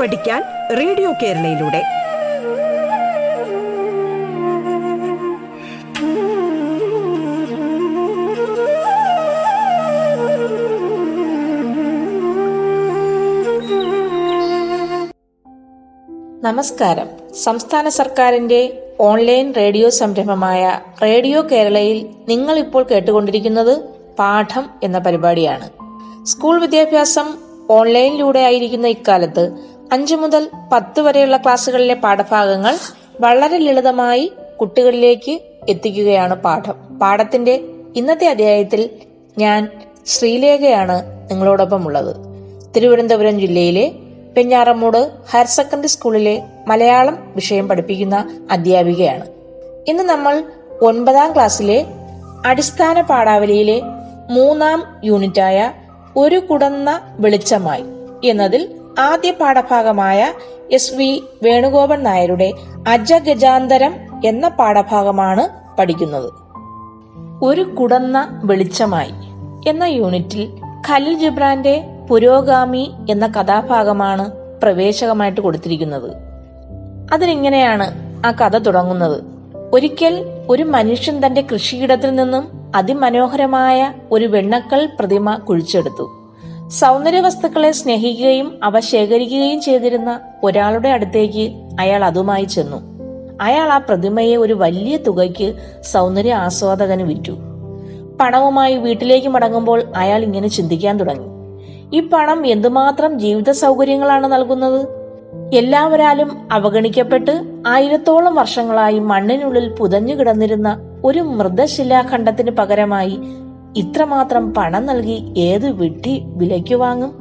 പഠിക്കാൻ റേഡിയോ കേരളയിലൂടെ. നമസ്കാരം. സംസ്ഥാന സർക്കാരിന്റെ ഓൺലൈൻ റേഡിയോ സംരംഭമായ റേഡിയോ കേരളയിൽ നിങ്ങൾ ഇപ്പോൾ കേട്ടുകൊണ്ടിരിക്കുന്നത് പാഠം എന്ന പരിപാടിയാണ്. സ്കൂൾ വിദ്യാഭ്യാസം ഓൺലൈനിലൂടെ ആയിരിക്കുന്ന ഇക്കാലത്ത് അഞ്ചു മുതൽ പത്ത് വരെയുള്ള ക്ലാസ്സുകളിലെ പാഠഭാഗങ്ങൾ വളരെ ലളിതമായി കുട്ടികളിലേക്ക് എത്തിക്കുകയാണ് പാഠം. പാഠത്തിന്റെ ഇന്നത്തെ അധ്യായത്തിൽ ഞാൻ ശ്രീലേഖയാണ് നിങ്ങളോടൊപ്പം ഉള്ളത് തിരുവനന്തപുരം ജില്ലയിലെ പെഞ്ഞാറമ്മൂട് ഹയർ സെക്കൻഡറി സ്കൂളിലെ മലയാളം വിഷയം പഠിപ്പിക്കുന്ന അധ്യാപികയാണ്. ഇന്ന് നമ്മൾ ഒൻപതാം ക്ലാസ്സിലെ അടിസ്ഥാന പാഠാവലിയിലെ മൂന്നാം യൂണിറ്റായ ഒരു കുടന്ന വെളിച്ചമായി എന്നതിൽ ആദ്യ പാഠഭാഗമായ എസ് വി വേണുഗോപൻ നായരുടെ അജഗജാന്തരം എന്ന പാഠഭാഗമാണ് പഠിക്കുന്നത്. ഒരു കുടന്ന വെളിച്ചമായി എന്ന യൂണിറ്റിൽ ഖലിൽ ജിബ്രാന്റെ പുരോഗാമി എന്ന കഥാഭാഗമാണ് പ്രവേശകമായിട്ട് കൊടുത്തിരിക്കുന്നത്. അതിനിങ്ങനെയാണ് ആ കഥ തുടങ്ങുന്നത്? ഒരിക്കൽ ഒരു മനുഷ്യൻ തന്റെ കൃഷിയിടത്തിൽ നിന്നും അതിമനോഹരമായ ഒരു വെണ്ണക്കൽ പ്രതിമ കുഴിച്ചെടുത്തു. സൗന്ദര്യ വസ്തുക്കളെ സ്നേഹിക്കുകയും അവ ശേഖരിക്കുകയും ചെയ്തിരുന്ന ഒരാളുടെ അടുത്തേക്ക് അയാൾ അതുമായി ചെന്നു. അയാൾ ആ പ്രതിമയെ ഒരു വലിയ തുകയ്ക്ക് സൗന്ദര്യ ആസ്വാദകന് വിറ്റു. പണവുമായി വീട്ടിലേക്ക് മടങ്ങുമ്പോൾ അയാൾ ഇങ്ങനെ ചിന്തിക്കാൻ തുടങ്ങി. ഈ പണം എന്തുമാത്രം ജീവിത സൗകര്യങ്ങളാണ് നൽകുന്നത്? എല്ലാവരാലും അവഗണിക്കപ്പെട്ട് ആയിരത്തോളം വർഷങ്ങളായി മണ്ണിനുള്ളിൽ പുതഞ്ഞു കിടന്നിരുന്ന ഒരു മൃതശിലാഖണ്ഡത്തിന് പകരമായി ഇത്രമാത്രം പണം നൽകി ഏത് വിട്ടി വിലയ്ക്ക് വാങ്ങും?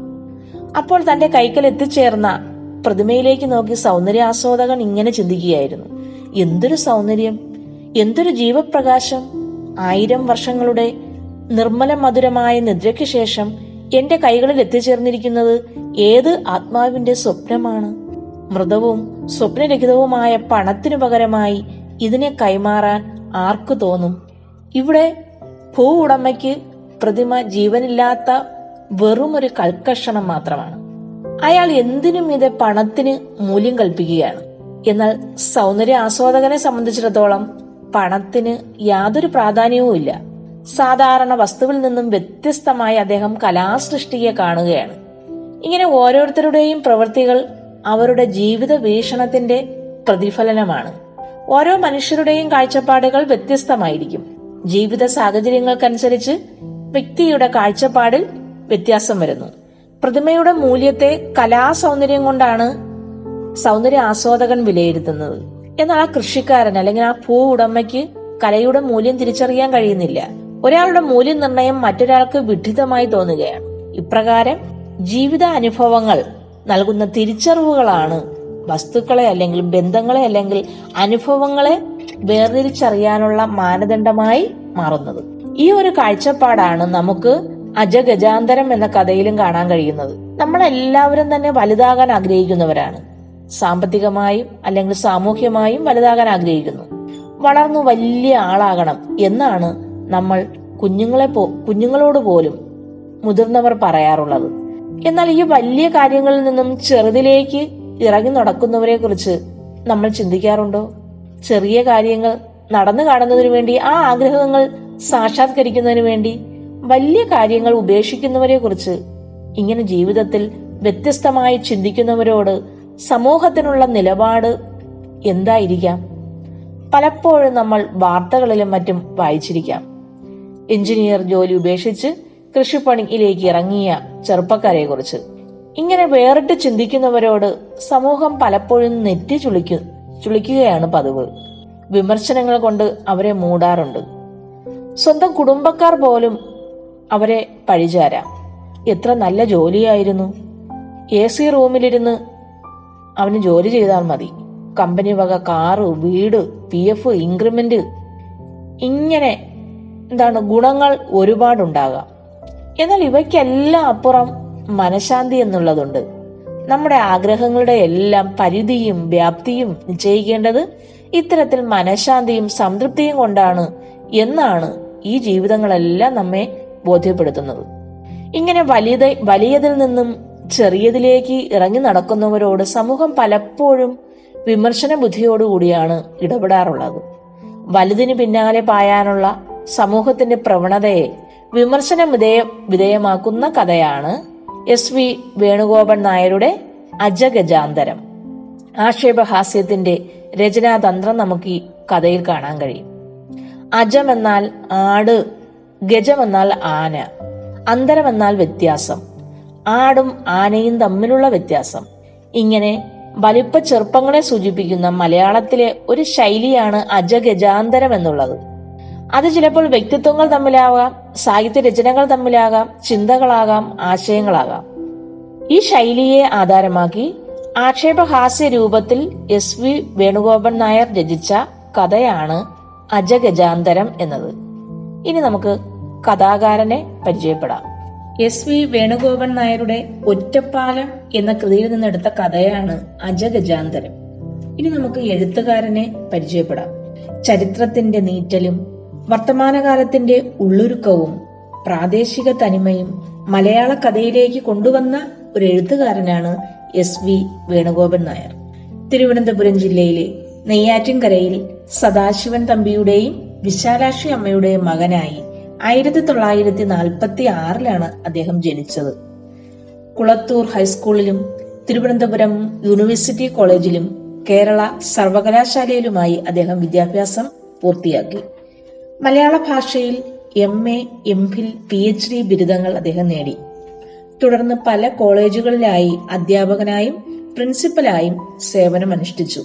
അപ്പോൾ തന്റെ കൈക്കൽ എത്തിച്ചേർന്ന പ്രതിമയിലേക്ക് നോക്കി സൗന്ദര്യാസ്വാദകൻ ഇങ്ങനെ ചിന്തിക്കുകയായിരുന്നു. എന്തൊരു സൗന്ദര്യം? എന്തൊരു ജീവപ്രകാശം? ആയിരം വർഷങ്ങളുടെ നിർമ്മല മധുരമായ നിദ്രയ്ക്ക് ശേഷം എന്റെ കൈകളിൽ എത്തിച്ചേർന്നിരിക്കുന്നത് ഏത് ആത്മാവിന്റെ സ്വപ്നമാണ്? മൃതവും സ്വപ്നരഹിതവുമായ പണത്തിനു പകരമായി ഇതിനെ കൈമാറാൻ ആർക്കു തോന്നും? ഇവിടെ ഭൂ ഉടമയ്ക്ക് പ്രതിമ ജീവനില്ലാത്ത വെറും ഒരു കൽക്കഷണം മാത്രമാണ്. അയാൾ എന്തിനും ഇത് പണത്തിന് മൂല്യം കൽപ്പിക്കുകയാണ്. എന്നാൽ സൗന്ദര്യ ആസ്വാദകനെ സംബന്ധിച്ചിടത്തോളം പണത്തിന് യാതൊരു പ്രാധാന്യവും ഇല്ല. സാധാരണ വസ്തുവിൽ നിന്നും വ്യത്യസ്തമായി അദ്ദേഹം കലാസൃഷ്ടിയെ കാണുകയാണ്. ഇങ്ങനെ ഓരോരുത്തരുടെയും പ്രവൃത്തികൾ അവരുടെ ജീവിത വീക്ഷണത്തിന്റെ പ്രതിഫലനമാണ്. ഓരോ മനുഷ്യരുടെയും കാഴ്ചപ്പാടുകൾ വ്യത്യസ്തമായിരിക്കും. ജീവിത സാഹചര്യങ്ങൾക്കനുസരിച്ച് വ്യക്തിയുടെ കാഴ്ചപ്പാടിൽ വ്യത്യാസം വരുന്നു. പ്രതിമയുടെ മൂല്യത്തെ കലാസൗന്ദര്യം കൊണ്ടാണ് സൗന്ദര്യ ആസ്വാദകൻ വിലയിരുത്തുന്നത്. എന്നാൽ ആ കൃഷിക്കാരൻ അല്ലെങ്കിൽ ആ ഭൂ ഉടമയ്ക്ക് കലയുടെ മൂല്യം തിരിച്ചറിയാൻ കഴിയുന്നില്ല. ഒരാളുടെ മൂല്യനിർണയം മറ്റൊരാൾക്ക് വിഡിതമായി തോന്നുകയാണ്. ഇപ്രകാരം ജീവിത അനുഭവങ്ങൾ നൽകുന്ന തിരിച്ചറിവുകളാണ് വസ്തുക്കളെ അല്ലെങ്കിൽ ബന്ധങ്ങളെ അല്ലെങ്കിൽ അനുഭവങ്ങളെ വേർതിരിച്ചറിയാനുള്ള മാനദണ്ഡമായി മാറുന്നത്. ഈ ഒരു കാഴ്ചപ്പാടാണ് നമുക്ക് അജഗജാന്തരം എന്ന കഥയിലും കാണാൻ കഴിയുന്നത്. നമ്മളെല്ലാവരും തന്നെ വലുതാകാൻ ആഗ്രഹിക്കുന്നവരാണ്. സാമ്പത്തികമായും അല്ലെങ്കിൽ സാമൂഹ്യമായും വലുതാകാൻ ആഗ്രഹിക്കുന്നു. വളർന്നു വലിയ ആളാകണം എന്നാണ് നമ്മൾ കുഞ്ഞുങ്ങളെ പോ കുഞ്ഞുങ്ങളോട് പോലും മുതിർന്നവർ പറയാറുള്ളത്. എന്നാൽ ഈ വലിയ കാര്യങ്ങളിൽ നിന്നും ചെറുതിലേക്ക് ഇറങ്ങി നടക്കുന്നവരെ കുറിച്ച് നമ്മൾ ചിന്തിക്കാറുണ്ടോ? ചെറിയ കാര്യങ്ങൾ നടന്നു കാണുന്നതിനു വേണ്ടി ആ ആഗ്രഹങ്ങൾ സാക്ഷാത്കരിക്കുന്നതിനു വേണ്ടി വലിയ കാര്യങ്ങൾ ഉപേക്ഷിക്കുന്നവരെ കുറിച്ച് ഇങ്ങനെ ജീവിതത്തിൽ വ്യത്യസ്തമായി ചിന്തിക്കുന്നവരോട് സമൂഹത്തിനുള്ള നിലപാട് എന്തായിരിക്കാം? പലപ്പോഴും നമ്മൾ വാർത്തകളിലും മറ്റും വായിച്ചിരിക്കാം. എഞ്ചിനീയർ ജോലി ഉപേക്ഷിച്ച് കൃഷിപ്പണിയിലേക്ക് ഇറങ്ങിയ ചെറുപ്പക്കാരെ കുറിച്ച് ഇങ്ങനെ വേറിട്ട് ചിന്തിക്കുന്നവരോട് സമൂഹം പലപ്പോഴും നെറ്റി ചുളിക്കു. ചുളിക്കുകയാണ് പതിവ്. വിമർശനങ്ങൾ കൊണ്ട് അവരെ മൂടാറുണ്ട്. സ്വന്തം കുടുംബക്കാർ പോലും അവരെ പഴിചാരാം. എത്ര നല്ല ജോലിയായിരുന്നു. എ സി റൂമിലിരുന്ന് അവന് ജോലി ചെയ്താൽ മതി. കമ്പനി വക കാറ് വീട് പി എഫ് ഇൻക്രിമെന്റ്. ഇങ്ങനെ എന്താണ് ഗുണങ്ങൾ ഒരുപാടുണ്ടാകാം. എന്നാൽ ഇവയ്ക്കെല്ലാം അപ്പുറം മനഃശാന്തി എന്നുള്ളതുണ്ട്. നമ്മുടെ ആഗ്രഹങ്ങളുടെ എല്ലാം പരിധിയും വ്യാപ്തിയും നിശ്ചയിക്കേണ്ടത് ഇത്തരത്തിൽ മനഃശാന്തിയും സംതൃപ്തിയും കൊണ്ടാണ് എന്നാണ് ഈ ജീവിതങ്ങളെല്ലാം നമ്മെ ബോധ്യപ്പെടുത്തുന്നത്. ഇങ്ങനെ വലിയ വലിയതിൽ നിന്നും ചെറിയതിലേക്ക് ഇറങ്ങി നടക്കുന്നവരോട് സമൂഹം പലപ്പോഴും വിമർശന ബുദ്ധിയോടുകൂടിയാണ് ഇടപെടാറുള്ളത്. വലുതിന് പിന്നാലെ പായാനുള്ള സമൂഹത്തിന്റെ പ്രവണതയെ വിമർശന വിധേയ വിധേയമാക്കുന്ന കഥയാണ് എസ് വി വേണുഗോപൻ നായരുടെ അജഗജാന്തരം. ആക്ഷേപഹാസ്യത്തിന്റെ രചനാതന്ത്രം നമുക്ക് ഈ കഥയിൽ കാണാൻ കഴിയും. അജം എന്നാൽ ആട് ഗജം എന്നാൽ ആന അന്തരം എന്നാൽ വ്യത്യാസം ആടും ആനയും തമ്മിലുള്ള വ്യത്യാസം. ഇങ്ങനെ വലിപ്പ ചെറുപ്പങ്ങളെ സൂചിപ്പിക്കുന്ന മലയാളത്തിലെ ഒരു ശൈലിയാണ് അജഗജാന്തരം എന്നുള്ളത് അത് ചിലപ്പോൾ വ്യക്തിത്വങ്ങൾ തമ്മിലാകാം സാഹിത്യ രചനകൾ തമ്മിലാകാം ചിന്തകളാകാം ആശയങ്ങളാകാം. ഈ ശൈലിയെ ആധാരമാക്കി ആക്ഷേപഹാസ്യ രൂപത്തിൽ എസ് വി വേണുഗോപൻ നായർ രചിച്ച കഥയാണ് അജഗജാന്തരം എന്നത്. ഇനി നമുക്ക് കഥാകാരനെ പരിചയപ്പെടാം. എസ് വി വേണുഗോപൻ നായരുടെ ഒറ്റപ്പാലം എന്ന കൃതിയിൽ നിന്നെടുത്ത കഥയാണ് അജഗജാന്തരം. ഇനി നമുക്ക് എഴുത്തുകാരനെ പരിചയപ്പെടാം. ചരിത്രത്തിന്റെ നീറ്റലും വർത്തമാനകാലത്തിന്റെ ഉള്ളൊരുക്കവും പ്രാദേശിക തനിമയും മലയാള കഥയിലേക്ക് കൊണ്ടുവന്ന ഒരു എഴുത്തുകാരനാണ് എസ് വി വേണുഗോപൻ നായർ. തിരുവനന്തപുരം ജില്ലയിലെ നെയ്യാറ്റിൻകരയിൽ സദാശിവൻ തമ്പിയുടെയും വിശാലാക്ഷി അമ്മയുടെയും മകനായി ആയിരത്തി തൊള്ളായിരത്തി നാൽപ്പത്തി ആറിലാണ് അദ്ദേഹം ജനിച്ചത്. കുളത്തൂർ ഹൈസ്കൂളിലും തിരുവനന്തപുരം യൂണിവേഴ്സിറ്റി കോളേജിലും കേരള സർവകലാശാലയിലുമായി അദ്ദേഹം വിദ്യാഭ്യാസം പൂർത്തിയാക്കി. മലയാള ഭാഷയിൽ M A M Phil P H D ബിരുദങ്ങൾ അദ്ദേഹം നേടി. തുടർന്ന് പല കോളേജുകളിലായി അധ്യാപകനായും പ്രിൻസിപ്പലായും സേവനമനുഷ്ഠിച്ചു.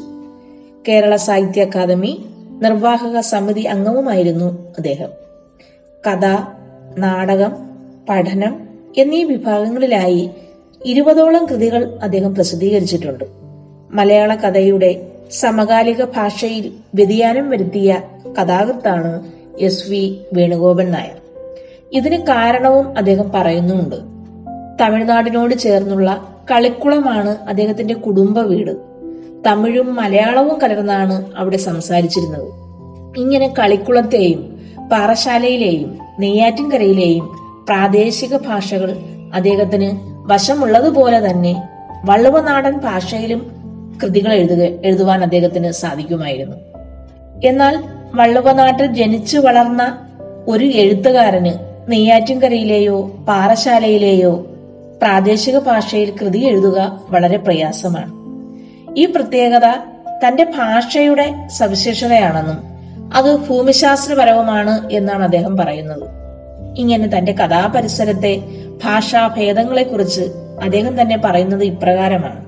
കേരള സാഹിത്യ അക്കാദമി നിർവാഹക സമിതി അംഗവുമായിരുന്നു അദ്ദേഹം. കഥ നാടകം പഠനം എന്നീ വിഭാഗങ്ങളിലായി ഇരുപതോളം കൃതികൾ അദ്ദേഹം പ്രസിദ്ധീകരിച്ചിട്ടുണ്ട്. മലയാള കഥയുടെ സമകാലിക ഭാഷയിൽ വ്യതിയാനം വരുത്തിയ കഥാകൃത്താണ് എസ് വി വേണുഗോപൻ നായർ. ഇതിന് കാരണവും അദ്ദേഹം പറയുന്നുണ്ട് തമിഴ്നാടിനോട് ചേർന്നുള്ള കളിക്കുളമാണ് അദ്ദേഹത്തിന്റെ കുടുംബ വീട്. തമിഴും മലയാളവും കലർന്നാണ് അവിടെ സംസാരിച്ചിരുന്നത്. ഇങ്ങനെ കളിക്കുളത്തെയും പാറശാലയിലെയും നെയ്യാറ്റിൻകരയിലെയും പ്രാദേശിക ഭാഷകൾ അദ്ദേഹത്തിന് വശമുള്ളതുപോലെ തന്നെ വള്ളുവനാടൻ ഭാഷയിലും കൃതികൾ എഴുതുക എഴുതുവാൻ അദ്ദേഹത്തിന് സാധിക്കുമായിരുന്നു. എന്നാൽ വള്ളുവനാട്ടിൽ ജനിച്ചു വളർന്ന ഒരു എഴുത്തുകാരന് നെയ്യാറ്റിൻകരയിലെയോ പാറശാലയിലെയോ പ്രാദേശിക ഭാഷയിൽ കൃതി എഴുതുക വളരെ പ്രയാസമാണ്. ഈ പ്രത്യേകത തന്റെ ഭാഷയുടെ സവിശേഷതയാണെന്നും അത് ഭൂമിശാസ്ത്രപരവുമാണ് എന്നാണ് അദ്ദേഹം പറയുന്നത്. ഇങ്ങനെ തന്റെ കഥാപരിസരത്തെ ഭാഷാഭേദങ്ങളെക്കുറിച്ച് അദ്ദേഹം തന്നെ പറയുന്നത് ഇപ്രകാരമാണ്.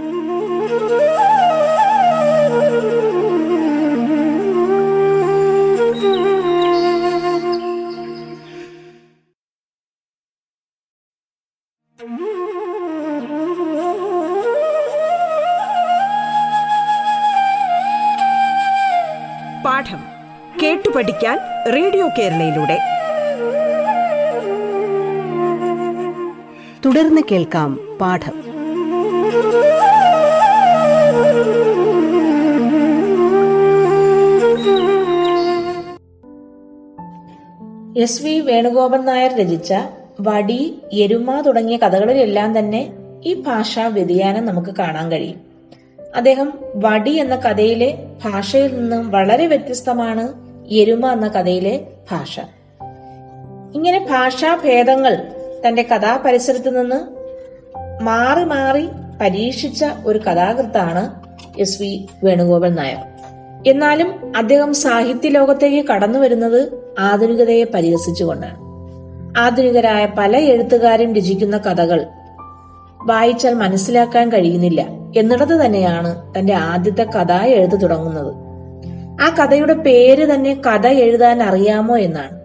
പഠിക്കാൻ റേഡിയോ കേരളയിലൂടെ. തുടർന്ന് കേൾക്കാം പാഠം. എസ് വി വേണുഗോപൻ നായർ രചിച്ച വടി എരുമ തുടങ്ങിയ കഥകളിലെല്ലാം തന്നെ ഈ ഭാഷാ വ്യതിയാനം നമുക്ക് കാണാൻ കഴിയും. അദ്ദേഹം വടി എന്ന കഥയിലെ ഭാഷയിൽ നിന്നും വളരെ വ്യത്യസ്തമാണ് എരുമ എന്ന കഥയിലെ ഭാഷ. ഇങ്ങനെ ഭാഷാഭേദങ്ങൾ തന്റെ കഥാപരിസരത്ത് നിന്ന് മാറി മാറി പരീക്ഷിച്ച ഒരു കഥാകൃത്താണ് എസ് വി വേണുഗോപാൽ നായർ. എന്നാലും അദ്ദേഹം സാഹിത്യ ലോകത്തേക്ക് കടന്നു വരുന്നത് ആധുനികതയെ പരിഹസിച്ചുകൊണ്ടാണ്. ആധുനികരായ പല എഴുത്തുകാരും രചിക്കുന്ന കഥകൾ വായിച്ചാൽ മനസ്സിലാക്കാൻ കഴിയുന്നില്ല. എന്നിടത്ത് തന്നെയാണ് തന്റെ ആദ്യത്തെ കഥ എഴുത്തു തുടങ്ങുന്നത്. ആ കഥയുടെ പേര് തന്നെ കഥ എഴുതാൻ അറിയാമോ എന്നാണ്.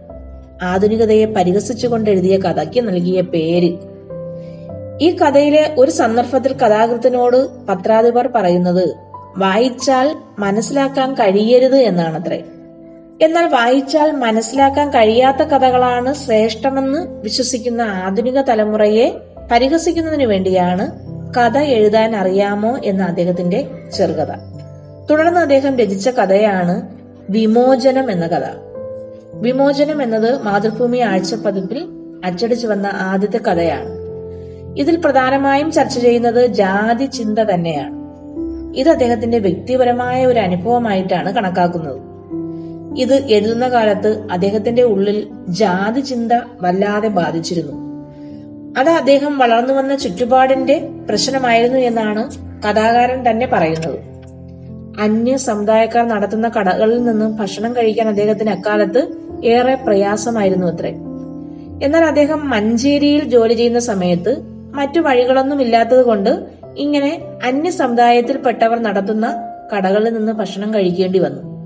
ആധുനികതയെ പരിഹസിച്ചുകൊണ്ട് എഴുതിയ കഥയ്ക്ക് നൽകിയ പേര്. ഈ കഥയിലെ ഒരു സന്ദർഭത്തിൽ കഥാകൃത്തിനോട് പത്രാധിപർ പറയുന്നത് വായിച്ചാൽ മനസ്സിലാക്കാൻ കഴിയരുത് എന്നാണത്രേ. എന്നാൽ വായിച്ചാൽ മനസ്സിലാക്കാൻ കഴിയാത്ത കഥകളാണ് ശ്രേഷ്ഠമെന്ന് വിശ്വസിക്കുന്ന ആധുനിക തലമുറയെ പരിഹസിക്കുന്നതിനു വേണ്ടിയാണ് കഥ എഴുതാൻ അറിയാമോ എന്ന അദ്ദേഹത്തിന്റെ ചെറുകഥ. തുടർന്ന് അദ്ദേഹം രചിച്ച കഥയാണ് വിമോചനം എന്ന കഥ. വിമോചനം എന്നത് മാതൃഭൂമി ആഴ്ചപ്പതിപ്പിൽ അച്ചടിച്ചു വന്ന ആദ്യത്തെ കഥയാണ്. ഇതിൽ പ്രധാനമായും ചർച്ച ചെയ്യുന്നത് ജാതി ചിന്ത തന്നെയാണ്. ഇത് അദ്ദേഹത്തിന്റെ വ്യക്തിപരമായ ഒരു അനുഭവമായിട്ടാണ് കണക്കാക്കുന്നത്. ഇത് എഴുതുന്ന കാലത്ത് അദ്ദേഹത്തിന്റെ ഉള്ളിൽ ജാതി ചിന്ത വല്ലാതെ ബാധിച്ചിരുന്നു. അത് അദ്ദേഹം വളർന്നു വന്ന ചുറ്റുപാടിന്റെ പ്രശ്നമായിരുന്നു എന്നാണ് കഥാകാരൻ തന്നെ പറയുന്നത്. അന്യ സമുദായക്കാർ നടത്തുന്ന കടകളിൽ നിന്നും ഭക്ഷണം കഴിക്കാൻ അദ്ദേഹത്തിന് അക്കാലത്ത് ഏറെ പ്രയാസമായിരുന്നു അത്രേ. എന്നാൽ അദ്ദേഹം മഞ്ചേരിയിൽ ജോലി ചെയ്യുന്ന സമയത്ത് മറ്റു വഴികളൊന്നും ഇല്ലാത്തത് കൊണ്ട് ഇങ്ങനെ അന്യ സമുദായത്തിൽപ്പെട്ടവർ നടത്തുന്ന കടകളിൽ നിന്ന് ഭക്ഷണം കഴിക്കേണ്ടി വന്നു.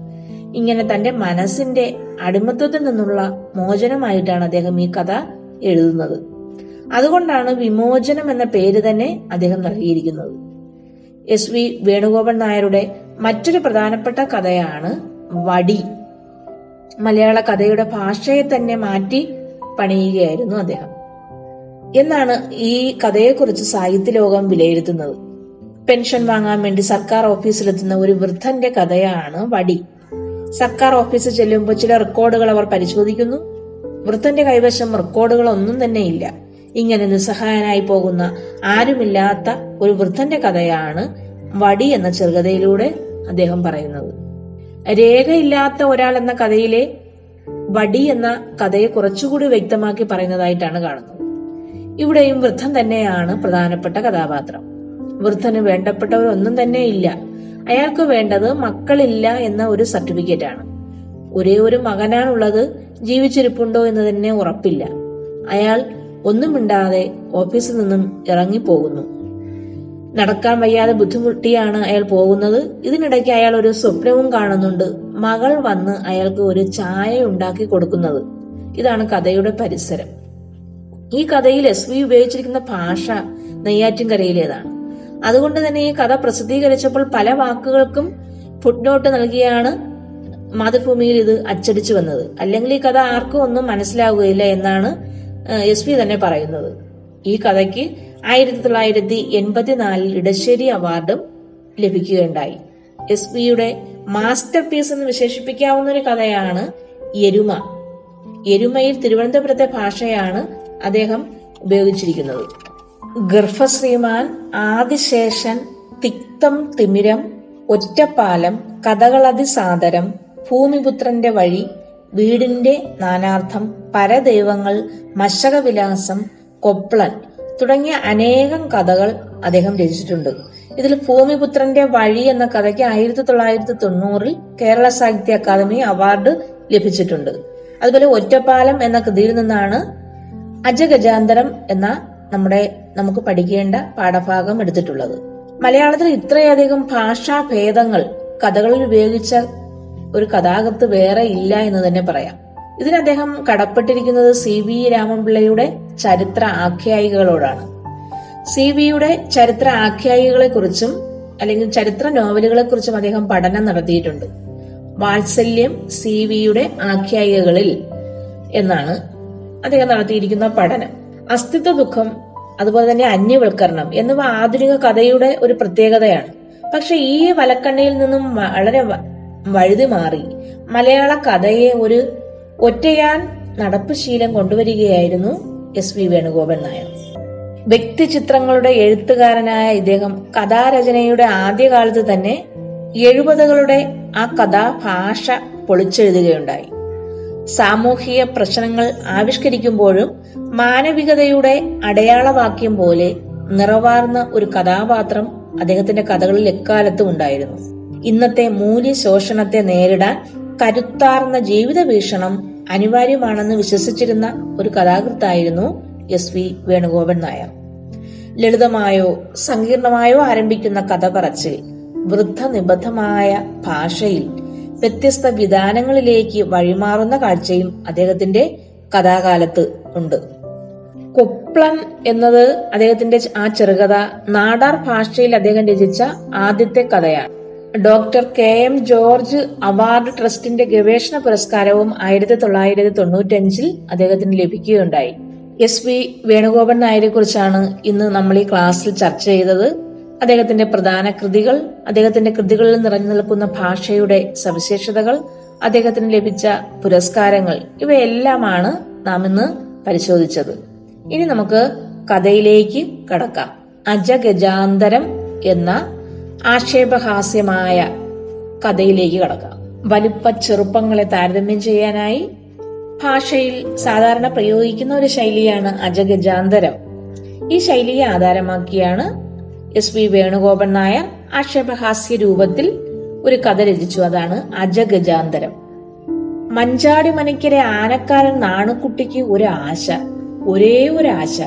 ഇങ്ങനെ തന്റെ മനസ്സിന്റെ അടിമത്വത്തിൽ നിന്നുള്ള മോചനമായിട്ടാണ് അദ്ദേഹം ഈ കഥ എഴുതുന്നത്. അതുകൊണ്ടാണ് വിമോചനം എന്ന പേര് തന്നെ അദ്ദേഹം നൽകിയിരിക്കുന്നത്. എസ് വി വേണുഗോപൻ നായരുടെ മറ്റൊരു പ്രധാനപ്പെട്ട കഥയാണ് വടി. മലയാള കഥയുടെ ഭാഷയെ തന്നെ മാറ്റി പണിയുകയായിരുന്നു അദ്ദേഹം. എന്നാണ് ഈ കഥയെക്കുറിച്ച് സാഹിത്യലോകം വിലയിരുത്തുന്നത്. പെൻഷൻ വാങ്ങാൻ വേണ്ടി സർക്കാർ ഓഫീസിലെത്തുന്ന ഒരു വൃദ്ധന്റെ കഥയാണ് വടി. സർക്കാർ ഓഫീസിൽ ചെല്ലുമ്പോൾ ചില റെക്കോർഡുകൾ അവർ പരിശോധിക്കുന്നു. വൃദ്ധന്റെ കൈവശം റെക്കോർഡുകൾ ഒന്നും തന്നെ ഇല്ല. ഇങ്ങനെ നിസ്സഹായനായി പോകുന്ന ആരുമില്ലാത്ത ഒരു വൃദ്ധന്റെ കഥയാണ് വടി എന്ന ചെറുകഥയിലൂടെ അദ്ദേഹം പറയുന്നത്. രേഖയില്ലാത്ത ഒരാൾ എന്ന കഥയിലെ വടി എന്ന കഥയെ കുറച്ചുകൂടി വ്യക്തമാക്കി പറയുന്നതായിട്ടാണ് കാണുന്നത്. ഇവിടെയും വൃദ്ധൻ തന്നെയാണ് പ്രധാനപ്പെട്ട കഥാപാത്രം. വൃദ്ധന് വേണ്ടപ്പെട്ടവരൊന്നും തന്നെ ഇല്ല. അയാൾക്ക് വേണ്ടത് മക്കളില്ല എന്ന ഒരു സർട്ടിഫിക്കറ്റ് ആണ്. ഒരേ ഒരു മകനാണുള്ളത് ജീവിച്ചിരിപ്പുണ്ടോ എന്ന് തന്നെ ഉറപ്പില്ല. അയാൾ ഒന്നുമിണ്ടാതെ ഓഫീസിൽ നിന്നും ഇറങ്ങിപ്പോകുന്നു. നടക്കാൻ വയ്യാതെ ബുദ്ധിമുട്ടിയാണ് അയാൾ പോകുന്നത്. ഇതിനിടയ്ക്ക് അയാൾ ഒരു സ്വപ്നവും കാണുന്നുണ്ട്. മകൾ വന്ന് അയാൾക്ക് ഒരു ചായ ഉണ്ടാക്കി കൊടുക്കുന്നത്. ഇതാണ് കഥയുടെ പരിസരം. ഈ കഥയിൽ എസ് വി ഉപയോഗിച്ചിരിക്കുന്ന ഭാഷ നെയ്യാറ്റിൻകരയിലേതാണ്. അതുകൊണ്ട് തന്നെ ഈ കഥ പ്രസിദ്ധീകരിച്ചപ്പോൾ പല വാക്കുകൾക്കും ഫുട്നോട്ട് നൽകിയാണ് മാതൃഭൂമിയിൽ ഇത് അച്ചടിച്ചു വന്നത്. അല്ലെങ്കിൽ ഈ കഥ ആർക്കും ഒന്നും മനസ്സിലാവുകയില്ല എന്നാണ് എസ് തന്നെ പറയുന്നത്. ഈ കഥയ്ക്ക് ആയിരത്തി തൊള്ളായിരത്തി എൺപത്തിനാലിൽ ഇടശ്ശേരി അവാർഡും ലഭിക്കുകയുണ്ടായി. എസ് പിയുടെ മാസ്റ്റർ പീസ് എന്ന് വിശേഷിപ്പിക്കാവുന്ന ഒരു കഥയാണ് എരുമ. എരുമയിൽ തിരുവനന്തപുരത്തെ ഭാഷയാണ് അദ്ദേഹം ഉപയോഗിച്ചിരിക്കുന്നത്. ഗർഭശ്രീമാൻ ആദിശേഷൻ തിക്തം തിമിരം ഒറ്റപ്പാലം കഥകളതി സാദരം ഭൂമിപുത്രന്റെ വഴി വീടിന്റെ നാനാർത്ഥം പരദൈവങ്ങൾ മശകവിലാസം കൊപ്ലൻ തുടങ്ങിയ അനേകം കഥകൾ അദ്ദേഹം രചിച്ചിട്ടുണ്ട്. ഇതിൽ ഭൂമിപുത്രന്റെ വഴി എന്ന കഥയ്ക്ക് ആയിരത്തി തൊള്ളായിരത്തി തൊണ്ണൂറിൽ കേരള സാഹിത്യ അക്കാദമി അവാർഡ് ലഭിച്ചിട്ടുണ്ട്. അതുപോലെ ഒറ്റപ്പാലം എന്ന കൃതിയിൽ നിന്നാണ് അജഗജാന്തരം എന്ന നമ്മുടെ നമുക്ക് പഠിക്കേണ്ട പാഠഭാഗം എടുത്തിട്ടുള്ളത്. മലയാളത്തിൽ ഇത്രയധികം ഭാഷാഭേദങ്ങൾ കഥകളിൽ ഉപയോഗിച്ച ഒരു കഥാകൃത്ത് വേറെ ഇല്ല എന്ന് തന്നെ പറയാം. ഇതിന് അദ്ദേഹം കടപ്പെട്ടിരിക്കുന്നത് സി വി രാമൻപിള്ളയുടെ ചരിത്ര ആഖ്യായികളോടാണ്. സി വിയുടെ ചരിത്ര ആഖ്യായികളെ കുറിച്ചും അല്ലെങ്കിൽ ചരിത്ര നോവലുകളെ കുറിച്ചും അദ്ദേഹം പഠനം നടത്തിയിട്ടുണ്ട്. വാത്സല്യം സി വിയുടെ ആഖ്യായികകളിൽ എന്നാണ് അദ്ദേഹം നടത്തിയിരിക്കുന്ന പഠനം. അസ്തിത്വ ദുഃഖം അതുപോലെ തന്നെ അന്യവൽക്കരണം എന്നിവ ആധുനിക കഥയുടെ ഒരു പ്രത്യേകതയാണ്. പക്ഷെ ഈ വലക്കണ്ണയിൽ നിന്നും വളരെ വഴുതി മാറി. മലയാള കഥയെ ഒരു ഒറ്റയാൻ നടപ്പ് ശീലം കൊണ്ടുവരികയായിരുന്നു എസ് വി വേണുഗോപൻ നായർ. വ്യക്തി ചിത്രങ്ങളുടെ എഴുത്തുകാരനായ ഇദ്ദേഹം കഥാരചനയുടെ ആദ്യകാലത്ത് തന്നെ എഴുപതുകളുടെ ആ കഥാഭാഷ പൊളിച്ചെഴുതുകയുണ്ടായി. സാമൂഹിക പ്രശ്നങ്ങൾ ആവിഷ്കരിക്കുമ്പോഴും മാനവികതയുടെ അടയാളവാക്യം പോലെ നിറവാർന്ന ഒരു കഥാപാത്രം അദ്ദേഹത്തിന്റെ കഥകളിൽ എക്കാലത്തും ഉണ്ടായിരുന്നു. ഇന്നത്തെ മൂല്യ മൂല്യശോഷണത്തെ നേരിടാൻ കരുത്താർന്ന ജീവിത വീക്ഷണം അനിവാര്യമാണെന്ന് വിശ്വസിച്ചിരുന്ന ഒരു കഥാകൃത്തായിരുന്നു എസ് വി വേണുഗോപൻ നായർ. ലളിതമായോ സങ്കീർണമായോ ആരംഭിക്കുന്ന കഥ പറച്ചിൽ വൃദ്ധനിബദ്ധമായ ഭാഷയിൽ വ്യത്യസ്ത വിധാനങ്ങളിലേക്ക് വഴിമാറുന്ന കാഴ്ചയും അദ്ദേഹത്തിന്റെ കഥാകാലത്ത് ഉണ്ട്. കൊപ്ലം എന്നത് അദ്ദേഹത്തിന്റെ ആ ചെറുകഥ നാടാർ ഭാഷയിൽ അദ്ദേഹം രചിച്ച ആദ്യത്തെ കഥയാണ്. Doctor K M George award ട്രസ്റ്റിന്റെ ഗവേഷണ പുരസ്കാരവും ആയിരത്തി തൊള്ളായിരത്തി തൊണ്ണൂറ്റഞ്ചിൽ അദ്ദേഹത്തിന് ലഭിക്കുകയുണ്ടായി. എസ് വി വേണുഗോപൻ നായരെ കുറിച്ചാണ് ഇന്ന് നമ്മൾ ഈ ക്ലാസ്സിൽ ചർച്ച ചെയ്തത്. അദ്ദേഹത്തിന്റെ പ്രധാന കൃതികൾ അദ്ദേഹത്തിന്റെ കൃതികളിൽ നിറഞ്ഞു നിൽക്കുന്ന ഭാഷയുടെ സവിശേഷതകൾ അദ്ദേഹത്തിന് ലഭിച്ച പുരസ്കാരങ്ങൾ ഇവയെല്ലാമാണ് നാം ഇന്ന് പരിശോധിച്ചത്. ഇനി നമുക്ക് കഥയിലേക്ക് കടക്കാം. അജഗജാന്തരം എന്ന ആക്ഷേപഹാസ്യമായ കഥയിലേക്ക് കടക്കാം. വലുപ്പ ചെറുപ്പങ്ങളെ താരതമ്യം ചെയ്യാനായി ഭാഷയിൽ സാധാരണ പ്രയോഗിക്കുന്ന ഒരു ശൈലിയാണ് അജഗജാന്തരം. ഈ ശൈലിയെ ആധാരമാക്കിയാണ് എസ് വി വേണുഗോപൻ നായർ ആക്ഷേപഹാസ്യ രൂപത്തിൽ ഒരു കഥ രചിച്ചു. അതാണ് അജഗജാന്തരം. മഞ്ചാടി മനക്കരെ ആനക്കാരൻ നാണുക്കുട്ടിക്ക് ഒരു ആശ ഒരേ ഒരു ആശ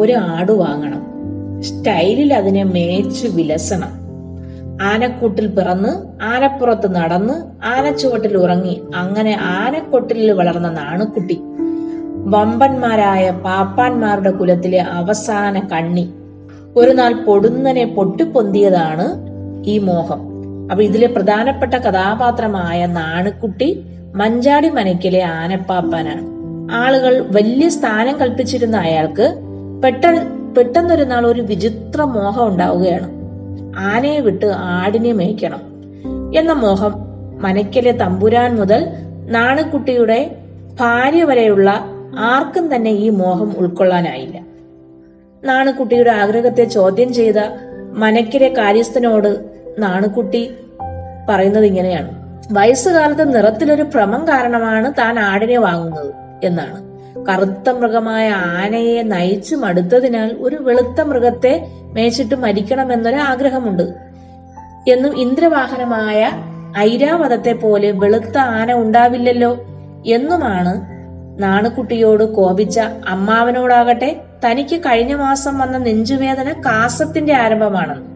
ഒരു ആട് വാങ്ങണം. സ്റ്റൈലിൽ അതിനെ മേച്ചു വിലസണം. ആനക്കൂട്ടിൽ പിറന്ന് ആനപ്പുറത്ത് നടന്ന് ആനച്ചുവട്ടിൽ ഉറങ്ങി അങ്ങനെ ആനക്കൊട്ടിലിൽ വളർന്ന നാണുക്കുട്ടി. വമ്പന്മാരായ പാപ്പാന്മാരുടെ കുലത്തിലെ അവസാന കണ്ണി. ഒരു നാൾ പൊടുന്നനെ പൊട്ടിപ്പൊന്തിയതാണ് ഈ മോഹം. അപ്പൊ ഇതിലെ പ്രധാനപ്പെട്ട കഥാപാത്രമായ നാണുക്കുട്ടി മഞ്ചാടി മനയ്ക്കിലെ ആനപ്പാപ്പാനാണ്. ആളുകൾ വലിയ സ്ഥാനം കൽപ്പിച്ചിരുന്ന അയാൾക്ക് പെട്ട പെട്ടെന്നൊരു നാൾ ഒരു വിചിത്ര മോഹം ഉണ്ടാവുകയാണ്. ആനയെ വിട്ട് ആടിനെ മേയ്ക്കണം. എന്ന മോഹം മനയ്ക്കലെ തമ്പുരാൻ മുതൽ നാണുക്കുട്ടിയുടെ ഭാര്യ വരെയുള്ള ആർക്കും തന്നെ ഈ മോഹം ഉൾക്കൊള്ളാനായില്ല. നാണുക്കുട്ടിയുടെ ആഗ്രഹത്തെ ചോദ്യം ചെയ്ത മനക്കിലെ കാര്യസ്ഥനോട് നാണുക്കുട്ടി പറയുന്നത് ഇങ്ങനെയാണ്. വയസ്സുകാലത്ത് നിറത്തിലൊരു ഭ്രമം കാരണമാണ് താൻ ആടിനെ വാങ്ങുന്നത് എന്നാണ്. കറുത്ത മൃഗമായ ആനയെ നയിച്ചു മടുത്തതിനാൽ ഒരു വെളുത്ത മൃഗത്തെ മേച്ചിട്ട് മരിക്കണമെന്നൊരു ആഗ്രഹമുണ്ട്. എന്നും ഇന്ദ്രവാഹനമായ ഐരാവതത്തെ പോലെ വെളുത്ത ആന ഉണ്ടാവില്ലല്ലോ എന്നുമാണ് നാണുക്കുട്ടിയോട് കോപിച്ച അമ്മാവനോടാകട്ടെ തനിക്ക് കഴിഞ്ഞ മാസം വന്ന നെഞ്ചുവേദന കാസത്തിന്റെ ആരംഭമാണെന്ന്.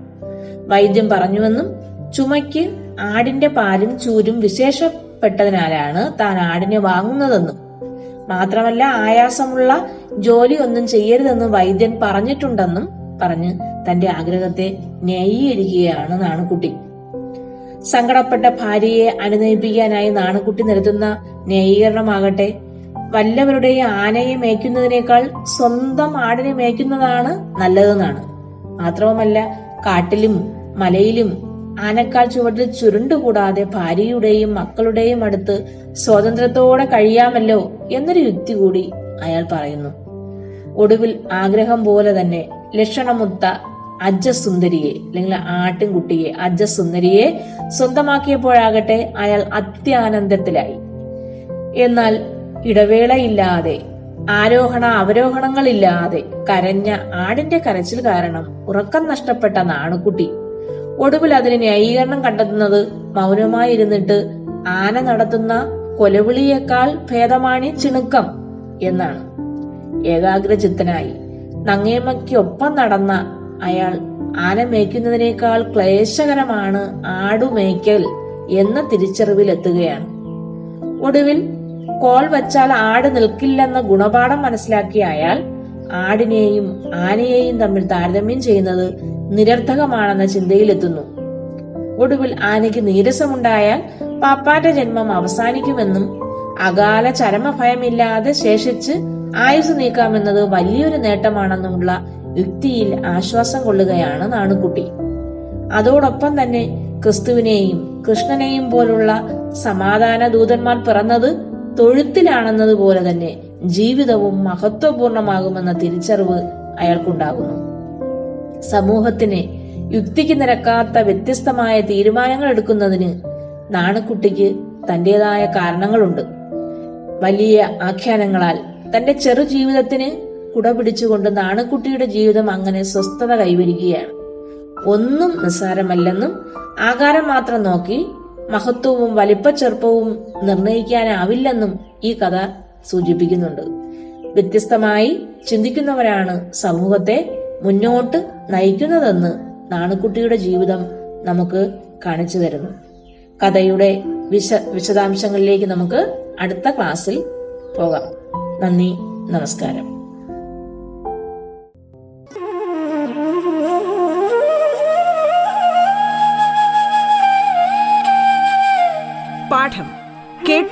വൈദ്യം പറഞ്ഞുവെന്നും ചുമയ്ക്ക് ആടിന്റെ പാലും ചൂരും വിശേഷപ്പെട്ടതിനാലാണ് താൻ ആടിനെ വാങ്ങുന്നതെന്നും. മാത്രമല്ല ആയാസമുള്ള ജോലി ഒന്നും ചെയ്യരുതെന്ന് വൈദ്യൻ പറഞ്ഞിട്ടുണ്ടെന്നും പറഞ്ഞ് തന്റെ ആഗ്രഹത്തെ ന്യായീകരിക്കുകയാണ് നാണുക്കുട്ടി സങ്കടപ്പെട്ട ഭാര്യയെ അനുനയിപ്പിക്കാനായി നാണുക്കുട്ടി നിരത്തുന്ന ന്യായീകരണമാകട്ടെ വല്ലവരുടെയും ആനയെ മേയ്ക്കുന്നതിനേക്കാൾ സ്വന്തം ആടിനെ മേയ്ക്കുന്നതാണ് നല്ലതെന്നാണ്. മാത്രവുമല്ല കാട്ടിലും മലയിലും ആനക്കാൽ ചുവട്ടിൽ ചുരുണ്ടുകൂടാതെ ഭാര്യയുടെയും മക്കളുടെയും അടുത്ത് സ്വാതന്ത്ര്യത്തോടെ കഴിയാമല്ലോ എന്നൊരു യുക്തി കൂടി അയാൾ പറയുന്നു. ഒടുവിൽ ആഗ്രഹം പോലെ തന്നെ ലക്ഷണമുത്ത അജ്ജസുന്ദരിയെ അല്ലെങ്കിൽ ആട്ടിൻകുട്ടിയെ അജസുന്ദരിയെ സ്വന്തമാക്കിയപ്പോഴാകട്ടെ അയാൾ അത്യാനന്ദത്തിലായി. എന്നാൽ ഇടവേളയില്ലാതെ ആരോഹണ അവരോഹണങ്ങളില്ലാതെ കരഞ്ഞ ആടിന്റെ കരച്ചിൽ കാരണം ഉറക്കം നഷ്ടപ്പെട്ട നാണുക്കുട്ടി ഒടുവിൽ അതിന് ന്യായീകരണം കണ്ടെത്തുന്നത് മൗനമായിരുന്നിട്ട് ആന നടത്തുന്ന കൊലവിളിയേക്കാൾ ഭേദമാണി ചിണുക്കം എന്നാണ്. ഏകാഗ്രചിത്തനായി നങ്ങേമ്മയ്ക്കൊപ്പം നടന്ന അയാൾ ആന മേയ്ക്കുന്നതിനേക്കാൾ ക്ലേശകരമാണ് ആടുമേയ്ക്കൽ എന്ന തിരിച്ചറിവിലെത്തുകയാണ്. ഒടുവിൽ കോൾ വച്ചാൽ ആട് നിൽക്കില്ലെന്ന ഗുണപാഠം മനസ്സിലാക്കിയ അയാൾ ആടിനെയും ആനയെയും തമ്മിൽ താരതമ്യം ചെയ്യുന്നത് നിരർത്ഥകമാണെന്ന ചിന്തയിലെത്തുന്നു. ഒടുവിൽ ആനയ്ക്ക് നീരസമുണ്ടായാൽ പാപ്പാറ്റ ജന്മം അവസാനിക്കുമെന്നും അകാല ചരമഭയമില്ലാതെ ശേഷിച്ച് ആയുസ് നീക്കാമെന്നത് വലിയൊരു നേട്ടമാണെന്നുമുള്ള യുക്തിയിൽ ആശ്വാസം കൊള്ളുകയാണ് നാണുക്കുട്ടി. അതോടൊപ്പം തന്നെ ക്രിസ്തുവിനെയും കൃഷ്ണനെയും പോലുള്ള സമാധാന ദൂതന്മാർ പിറന്നത് തൊഴുത്തിലാണെന്നതുപോലെ തന്നെ ജീവിതവും മഹത്വപൂർണമാകുമെന്ന തിരിച്ചറിവ് അയാൾക്കുണ്ടാകുന്നു. സമൂഹത്തിന് യുക്തിക്ക് നിരക്കാത്ത വ്യത്യസ്തമായ തീരുമാനങ്ങൾ എടുക്കുന്നതിന് നാണുക്കുട്ടിക്ക് തന്റേതായ കാരണങ്ങളുണ്ട്. വലിയ ആഖ്യാനങ്ങളാൽ തന്റെ ചെറു ജീവിതത്തിന് കുടപിടിച്ചുകൊണ്ട് നാണക്കുട്ടിയുടെ ജീവിതം അങ്ങനെ സ്വസ്ഥത കൈവരിക്കുകയാണ്. ഒന്നും നിസ്സാരമല്ലെന്നും ആകാരം മാത്രം നോക്കി മഹത്വവും വലിപ്പച്ചെറുപ്പവും നിർണയിക്കാനാവില്ലെന്നും ഈ കഥ സൂചിപ്പിക്കുന്നുണ്ട്. വ്യത്യസ്തമായി ചിന്തിക്കുന്നവരാണ് സമൂഹത്തെ മുന്നോട്ട് നയിക്കുന്നതെന്ന് നാണക്കുട്ടിയുടെ ജീവിതം നമുക്ക് കാണിച്ചു തരുന്നു. കഥയുടെ വിശ വിശദാംശങ്ങളിലേക്ക് നമുക്ക് അടുത്ത ക്ലാസ്സിൽ പോകാം. നന്ദി നമസ്കാരം.